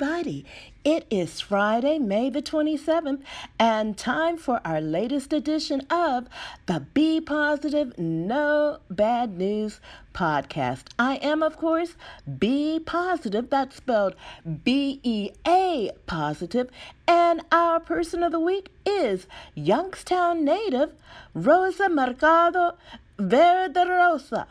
Everybody. It is Friday, May the 27th, and time for our latest edition of the Be Positive, No Bad News podcast. I am, of course, Be Positive, that's spelled B E A positive, and our person of the week is Youngstown native Rosa Mercado Verderosa,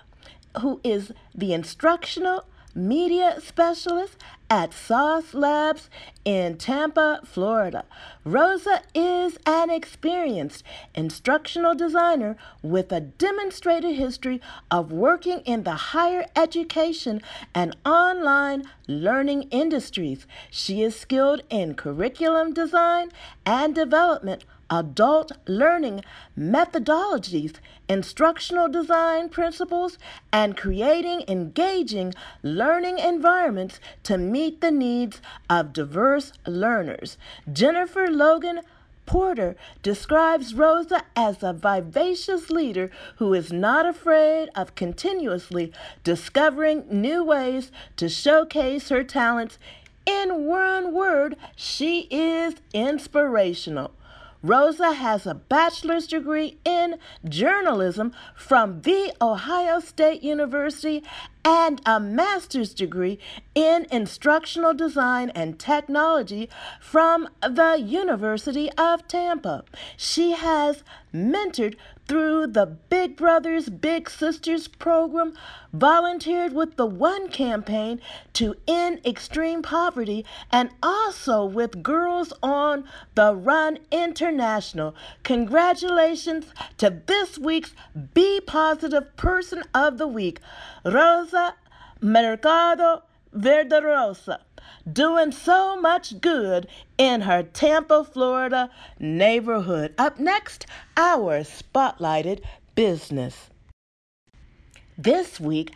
who is the instructional media specialist at Sauce Labs in Tampa, Florida. Rosa is an experienced instructional designer with a demonstrated history of working in the higher education and online learning industries. She is skilled in curriculum design and development adult learning methodologies, instructional design principles, and creating engaging learning environments to meet the needs of diverse learners. Jennifer Logan Porter describes Rosa as a vivacious leader who is not afraid of continuously discovering new ways to showcase her talents. In one word, she is inspirational. Rosa has a bachelor's degree in journalism from The Ohio State University and a master's degree in instructional design and technology from the University of Tampa. She has mentored through the Big Brothers Big Sisters program, volunteered with the One campaign to end extreme poverty, and also with Girls on the Run International. Congratulations to this week's Be Positive Person of the Week, Rosa Mercado Verderosa doing so much good in her Tampa, Florida neighborhood. Up next, our spotlighted business. This week,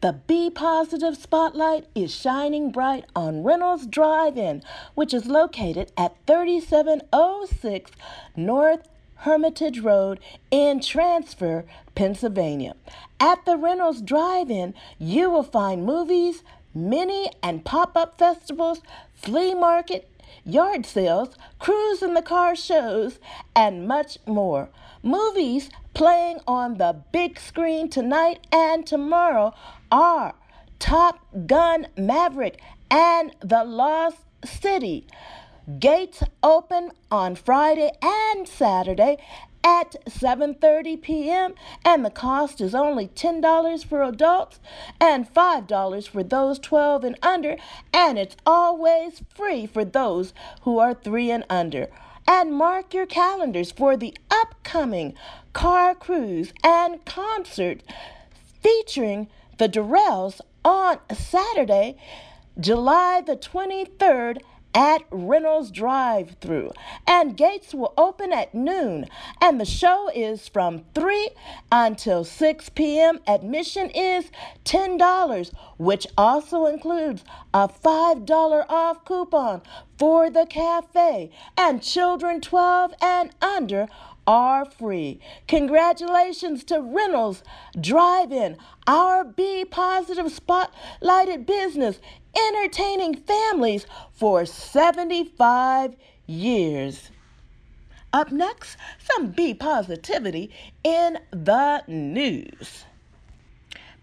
the Be Positive spotlight is shining bright on Reynolds Drive In, which is located at 3706 North Hermitage Road in Transfer, Pennsylvania. At the Reynolds Drive In, you will find movies, mini and pop up festivals, flea market, yard sales, cruise in the car shows, and much more. Movies playing on the big screen tonight and tomorrow are Top Gun Maverick and The Lost City. Gates open on Friday and Saturday at 7:30 p.m. and the cost is only $10 for adults and $5 for those 12 and under and it's always free for those who are 3 and under. And mark your calendars for the upcoming car cruise and concert featuring the Durrells on Saturday, July the 23rd at Reynolds Drive Through, and gates will open at noon. And the show is from 3 until 6 p.m. Admission is $10, which also includes a $5 off coupon for the cafe, and children 12 and under are free. Congratulations to Reynolds Drive In, our Be Positive spotlighted business, entertaining families for 75 years. Up next, some Be Positivity in the news.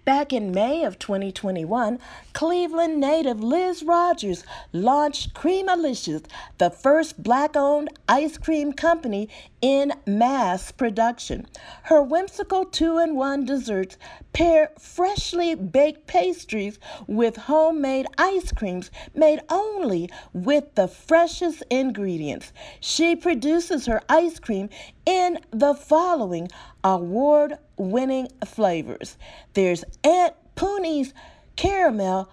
Back in May of 2021, Cleveland native Liz Rogers launched Creamalicious, the first black owned ice cream company in mass production. Her whimsical two in one desserts pair freshly baked pastries with homemade ice creams made only with the freshest ingredients. She produces her ice cream in the following award winning flavors there's Aunt Poonie's caramel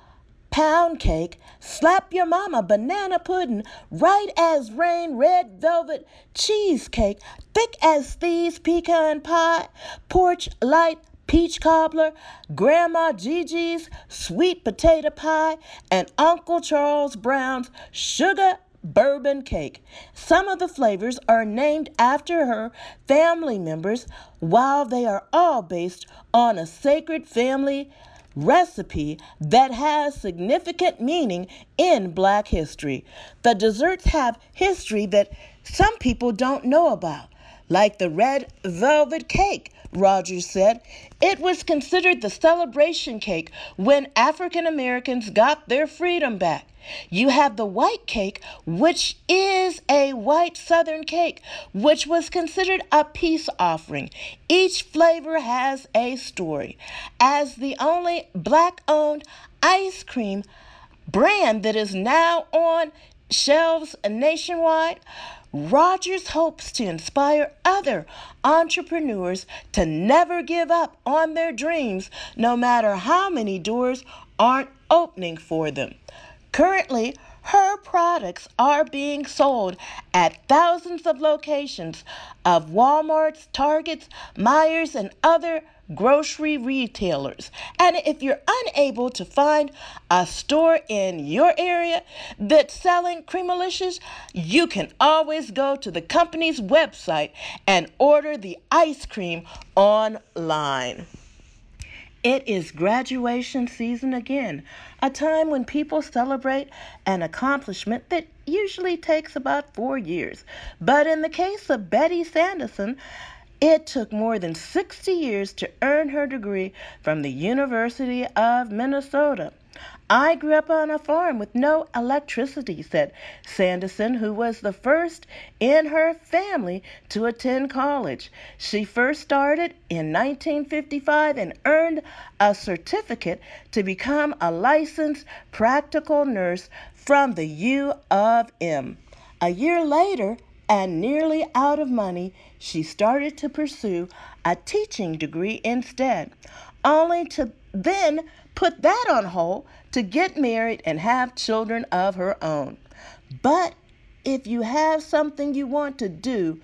pound cake, slap your mama banana pudding, right as rain red velvet cheesecake, thick as thieves pecan pie, porch light peach cobbler, Grandma Gigi's sweet potato pie, and Uncle Charles Brown's sugar bourbon cake. Some of the flavors are named after her family members, while they are all based on a sacred family recipe that has significant meaning in Black history. The desserts have history that some people don't know about, like the red velvet cake. Rogers said. It was considered the celebration cake when African Americans got their freedom back. You have the white cake, which is a white southern cake, which was considered a peace offering. Each flavor has a story. As the only black owned ice cream brand that is now on shelves nationwide, Rogers hopes to inspire other entrepreneurs to never give up on their dreams, no matter how many doors aren't opening for them. Currently, her products are being sold at thousands of locations of Walmart's, Targets, Meijers, and other grocery retailers. And if you're unable to find a store in your area that's selling Creamalicious, you can always go to the company's website and order the ice cream online. It is graduation season again, a time when people celebrate an accomplishment that usually takes about four years. But in the case of Betty Sanderson, it took more than 60 years to earn her degree from the University of Minnesota. I grew up on a farm with no electricity, said Sanderson, who was the first in her family to attend college. She first started in 1955 and earned a certificate to become a licensed practical nurse from the U of M. A year later, and nearly out of money, she started to pursue a teaching degree instead, only to then put that on hold to get married and have children of her own. But if you have something you want to do,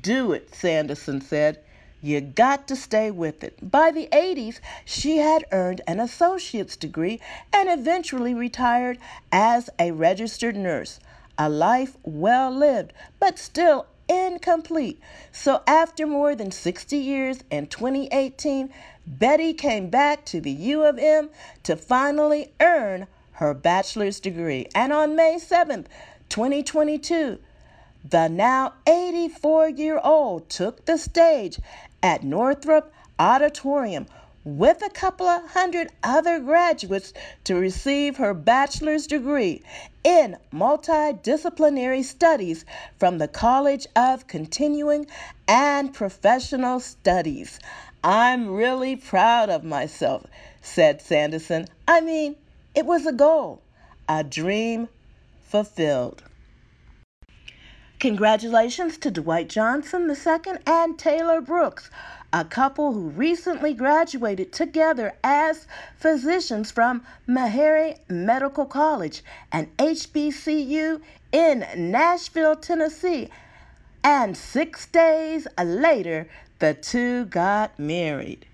do it, Sanderson said. You got to stay with it. By the 80s, she had earned an associate's degree and eventually retired as a registered nurse. A life well lived, but still incomplete. So, after more than 60 years in 2018, Betty came back to the U of M to finally earn her bachelor's degree. And on May 7th, 2022, the now 84 year old took the stage at Northrop Auditorium with a couple of hundred other graduates to receive her bachelor's degree in multidisciplinary studies from the College of Continuing and Professional Studies. I'm really proud of myself, said Sanderson. I mean, it was a goal, a dream fulfilled. Congratulations to Dwight Johnson II and Taylor Brooks, a couple who recently graduated together as physicians from Meharry Medical College and HBCU in Nashville, Tennessee. And six days later, the two got married.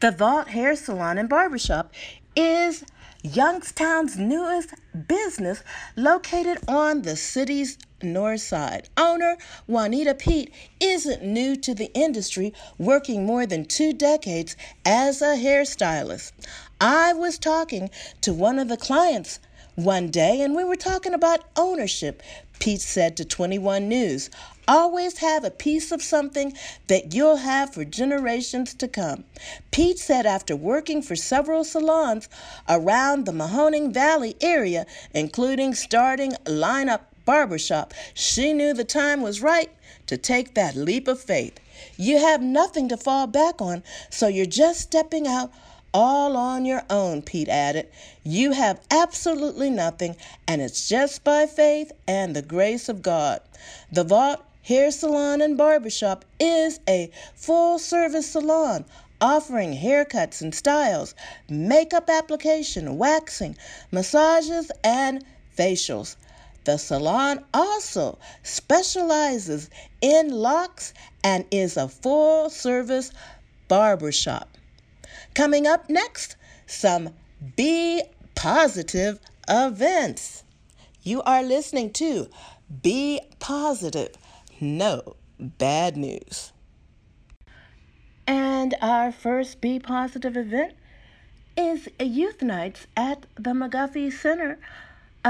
The Vault Hair Salon and Barbershop is Youngstown's newest business located on the city's north side. Owner Juanita Pete isn't new to the industry, working more than two decades as a hairstylist. I was talking to one of the clients one day and we were talking about ownership. Pete said to 21 News, Always have a piece of something that you'll have for generations to come. Pete said after working for several salons around the Mahoning Valley area, including starting Lineup Barbershop, she knew the time was right to take that leap of faith. You have nothing to fall back on, so you're just stepping out all on your own, Pete added. You have absolutely nothing, and it's just by faith and the grace of God. The vault Hair Salon and Barbershop is a full service salon offering haircuts and styles, makeup application, waxing, massages, and facials. The salon also specializes in locks and is a full service barbershop. Coming up next, some Be Positive events. You are listening to Be Positive no bad news. And our first Be Positive event is Youth Nights at the McGuffey Center,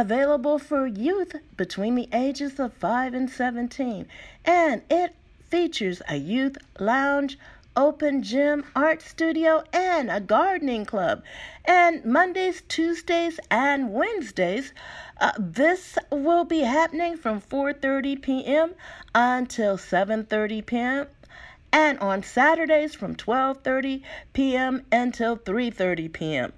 available for youth between the ages of 5 and 17. And it features a youth lounge, open gym, art studio, and a gardening club. And Mondays, Tuesdays, and Wednesdays, uh, this will be happening from 4:30 p.m. until 7:30 p.m. and on Saturdays from 12:30 p.m. until 3:30 p.m.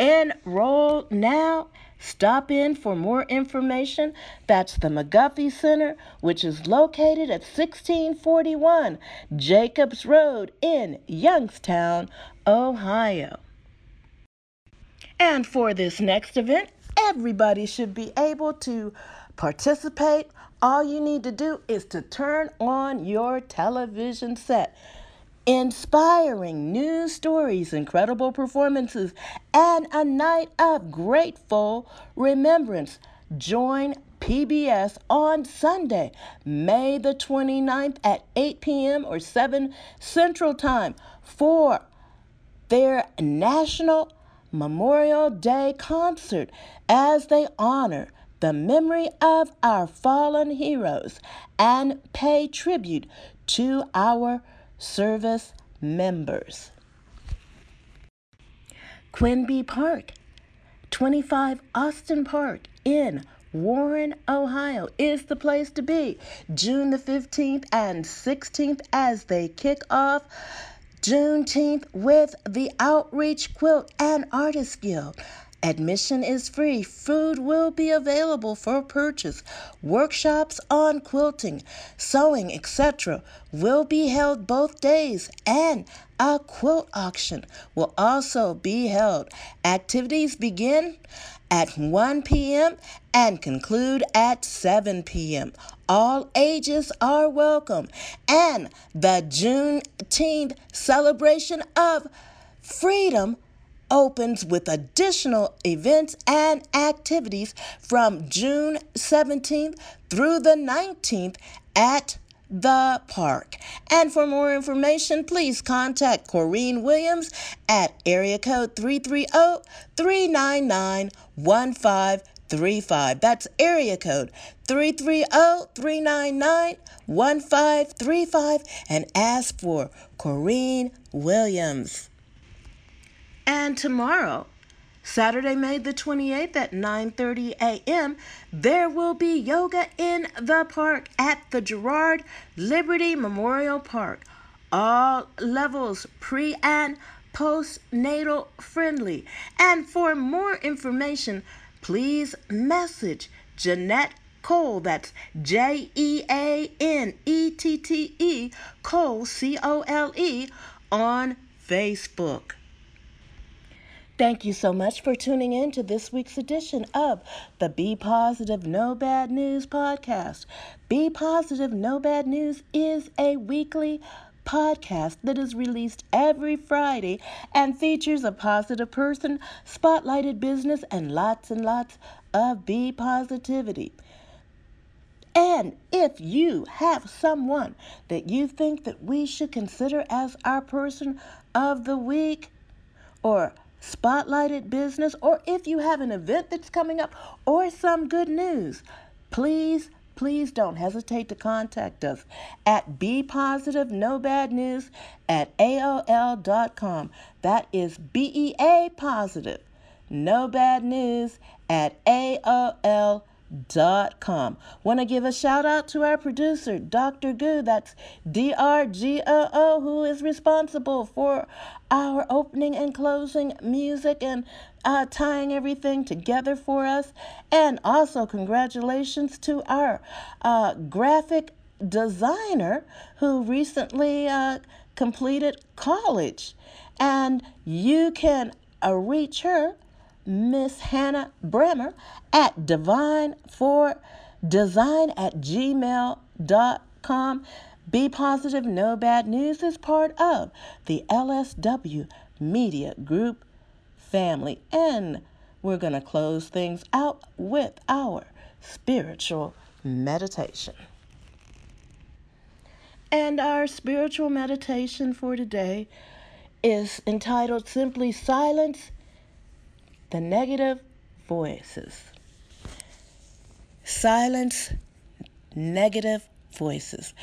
Enroll now. Stop in for more information. That's the McGuffey Center, which is located at 1641 Jacobs Road in Youngstown, Ohio. And for this next event, everybody should be able to participate. All you need to do is to turn on your television set inspiring news stories, incredible performances, and a night of grateful remembrance. Join PBS on Sunday, May the 29th at 8 p.m. or 7 Central Time for their National Memorial Day concert as they honor the memory of our fallen heroes and pay tribute to our service members. Quinby Park, 25 Austin Park in Warren, Ohio is the place to be. June the 15th and 16th as they kick off Juneteenth with the Outreach Quilt and Artist Guild. Admission is free. Food will be available for purchase. Workshops on quilting, sewing, etc. will be held both days, and a quilt auction will also be held. Activities begin at 1 p.m. and conclude at 7 p.m. All ages are welcome, and the Juneteenth celebration of freedom opens with additional events and activities from June 17th through the 19th at the park. And for more information, please contact Corrine Williams at area code 330 399 1535. That's area code 330 399 1535 and ask for Corrine Williams. And tomorrow, Saturday, May the 28th at 9:30 a.m., there will be yoga in the park at the Girard Liberty Memorial Park. All levels pre and postnatal friendly. And for more information, please message Jeanette Cole, that's J E A N E T T E, Cole, C O L E, on Facebook. Thank you so much for tuning in to this week's edition of the Be Positive No Bad News podcast. Be Positive No Bad News is a weekly podcast that is released every Friday and features a positive person, spotlighted business, and lots and lots of Be Positivity. And if you have someone that you think that we should consider as our person of the week or spotlighted business, or if you have an event that's coming up or some good news, please, please don't hesitate to contact us at be positive no bad news at aol.com. That is B E A positive no bad news at aol.com com. Want to give a shout out to our producer, Dr. Goo, that's D R G O O, who is responsible for our opening and closing music and uh, tying everything together for us. And also, congratulations to our uh, graphic designer who recently uh, completed college. And you can uh, reach her Miss Hannah Bremer at divine for design at gmail.com. Be positive, no bad news is part of the LSW Media Group family. And we're going to close things out with our spiritual meditation. And our spiritual meditation for today is entitled simply Silence the negative voices. Silence negative voices.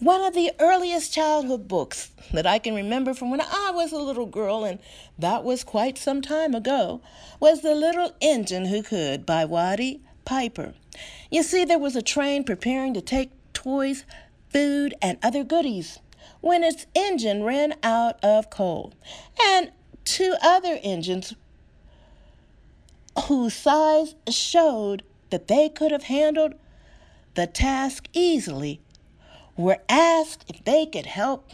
One of the earliest childhood books that I can remember from when I was a little girl, and that was quite some time ago, was The Little Engine Who Could by Watty Piper. You see, there was a train preparing to take toys, food, and other goodies when its engine ran out of coal, and two other engines whose size showed that they could have handled the task easily were asked if they could help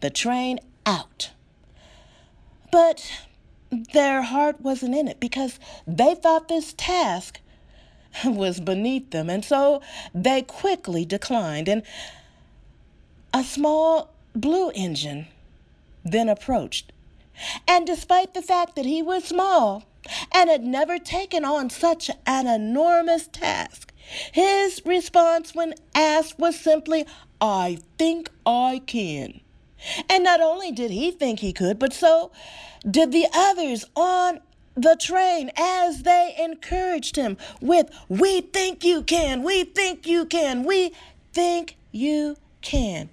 the train out. But their heart wasn't in it because they thought this task was beneath them, and so they quickly declined. And a small blue engine then approached. And despite the fact that he was small, and had never taken on such an enormous task. His response when asked was simply, I think I can. And not only did he think he could, but so did the others on the train as they encouraged him with, We think you can, we think you can, we think you can.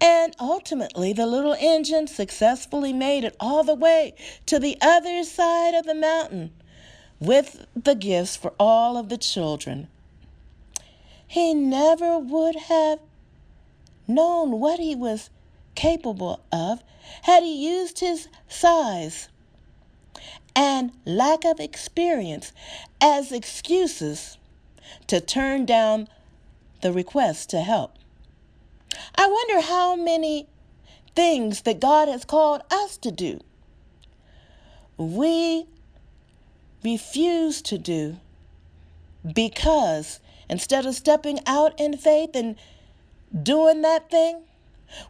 And ultimately, the little engine successfully made it all the way to the other side of the mountain with the gifts for all of the children. He never would have known what he was capable of had he used his size and lack of experience as excuses to turn down the request to help. I wonder how many things that God has called us to do we refuse to do because instead of stepping out in faith and doing that thing,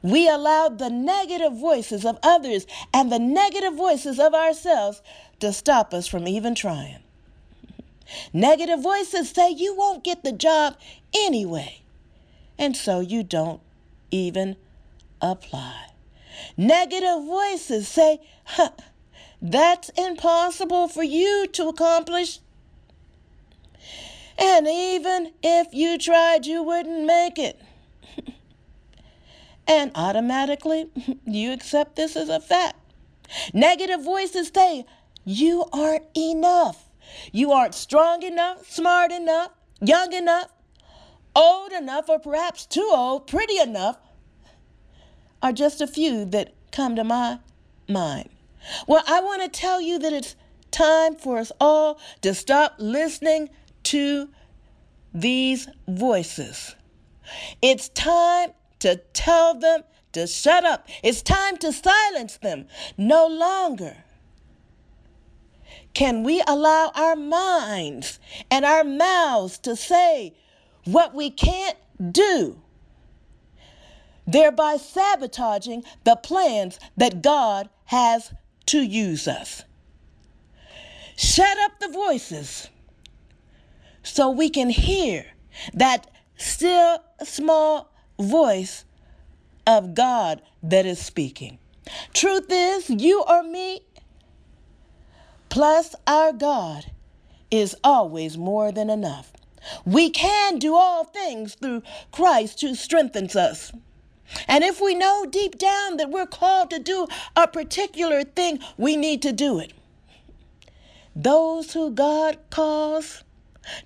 we allowed the negative voices of others and the negative voices of ourselves to stop us from even trying. Negative voices say you won't get the job anyway, and so you don't even apply. Negative voices say, huh, that's impossible for you to accomplish. And even if you tried, you wouldn't make it. and automatically, you accept this as a fact. Negative voices say, you aren't enough. You aren't strong enough, smart enough, young enough, old enough, or perhaps too old, pretty enough, are just a few that come to my mind. Well, I want to tell you that it's time for us all to stop listening to these voices. It's time to tell them to shut up. It's time to silence them. No longer can we allow our minds and our mouths to say what we can't do, thereby sabotaging the plans that God has to use us. Shut up the voices so we can hear that still small voice of God that is speaking. Truth is, you or me, plus our God, is always more than enough. We can do all things through Christ who strengthens us. And if we know deep down that we're called to do a particular thing, we need to do it. Those who God calls,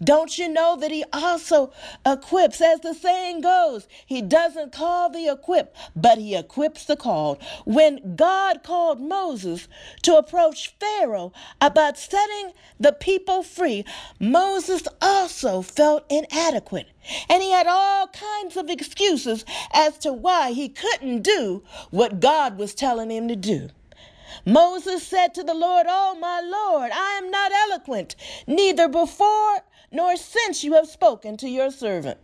don't you know that he also equips? As the saying goes, he doesn't call the equipped, but he equips the called. When God called Moses to approach Pharaoh about setting the people free, Moses also felt inadequate. And he had all kinds of excuses as to why he couldn't do what God was telling him to do. Moses said to the Lord, Oh, my Lord, I am not eloquent, neither before nor since you have spoken to your servant.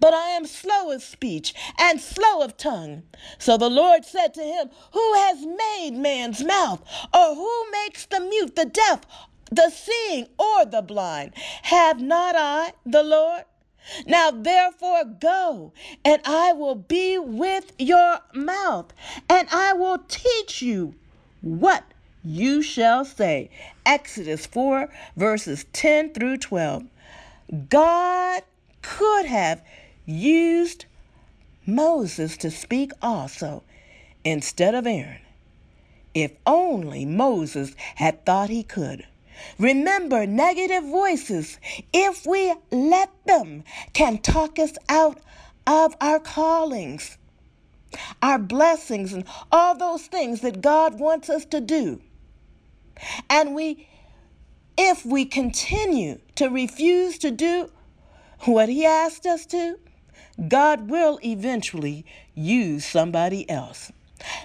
But I am slow of speech and slow of tongue. So the Lord said to him, Who has made man's mouth? Or who makes the mute, the deaf, the seeing, or the blind? Have not I, the Lord? Now therefore go, and I will be with your mouth, and I will teach you what you shall say. Exodus 4, verses 10 through 12. God could have used Moses to speak also instead of Aaron, if only Moses had thought he could. Remember, negative voices, if we let them, can talk us out of our callings, our blessings, and all those things that God wants us to do. And we if we continue to refuse to do what He asked us to, God will eventually use somebody else.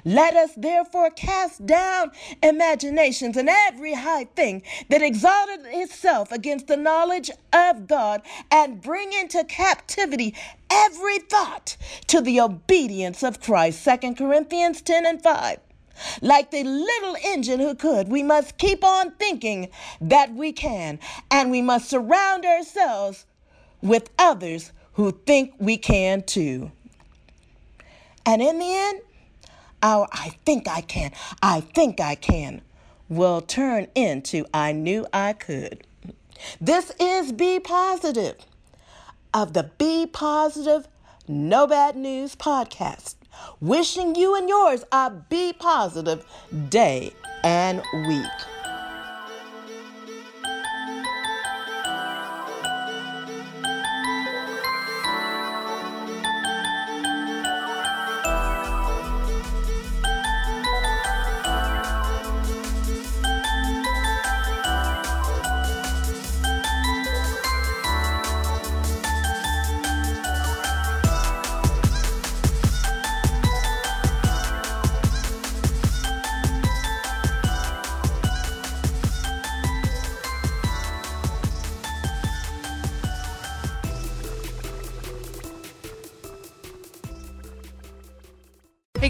Let us therefore cast down imaginations and every high thing that exalted itself against the knowledge of God and bring into captivity every thought to the obedience of Christ. 2 Corinthians 10 and 5. Like the little engine who could, we must keep on thinking that we can, and we must surround ourselves with others who think we can too. And in the end, our I think I can, I think I can will turn into I knew I could. This is Be Positive of the Be Positive No Bad News podcast. Wishing you and yours a be positive day and week.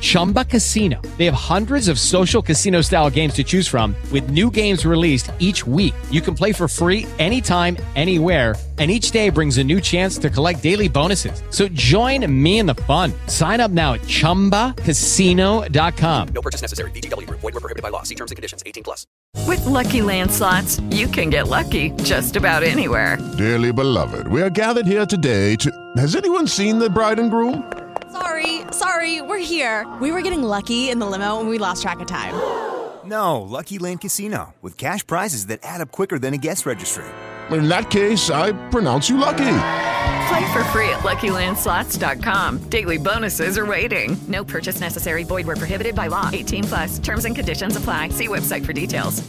Chumba Casino. They have hundreds of social casino style games to choose from, with new games released each week. You can play for free anytime, anywhere and each day brings a new chance to collect daily bonuses. So join me in the fun. Sign up now at ChumbaCasino.com. No purchase necessary. VGW. Void were prohibited by law. See terms and conditions. 18 plus. With Lucky Land slots, you can get lucky just about anywhere. Dearly beloved, we are gathered here today to... Has anyone seen the bride and groom? Sorry, sorry, we're here. We were getting lucky in the limo and we lost track of time. No, Lucky Land Casino. With cash prizes that add up quicker than a guest registry In that case, I pronounce you lucky. Play for free at LuckyLandSlots.com. Daily bonuses are waiting. No purchase necessary. Void where prohibited by law. 18 plus. Terms and conditions apply. See website for details.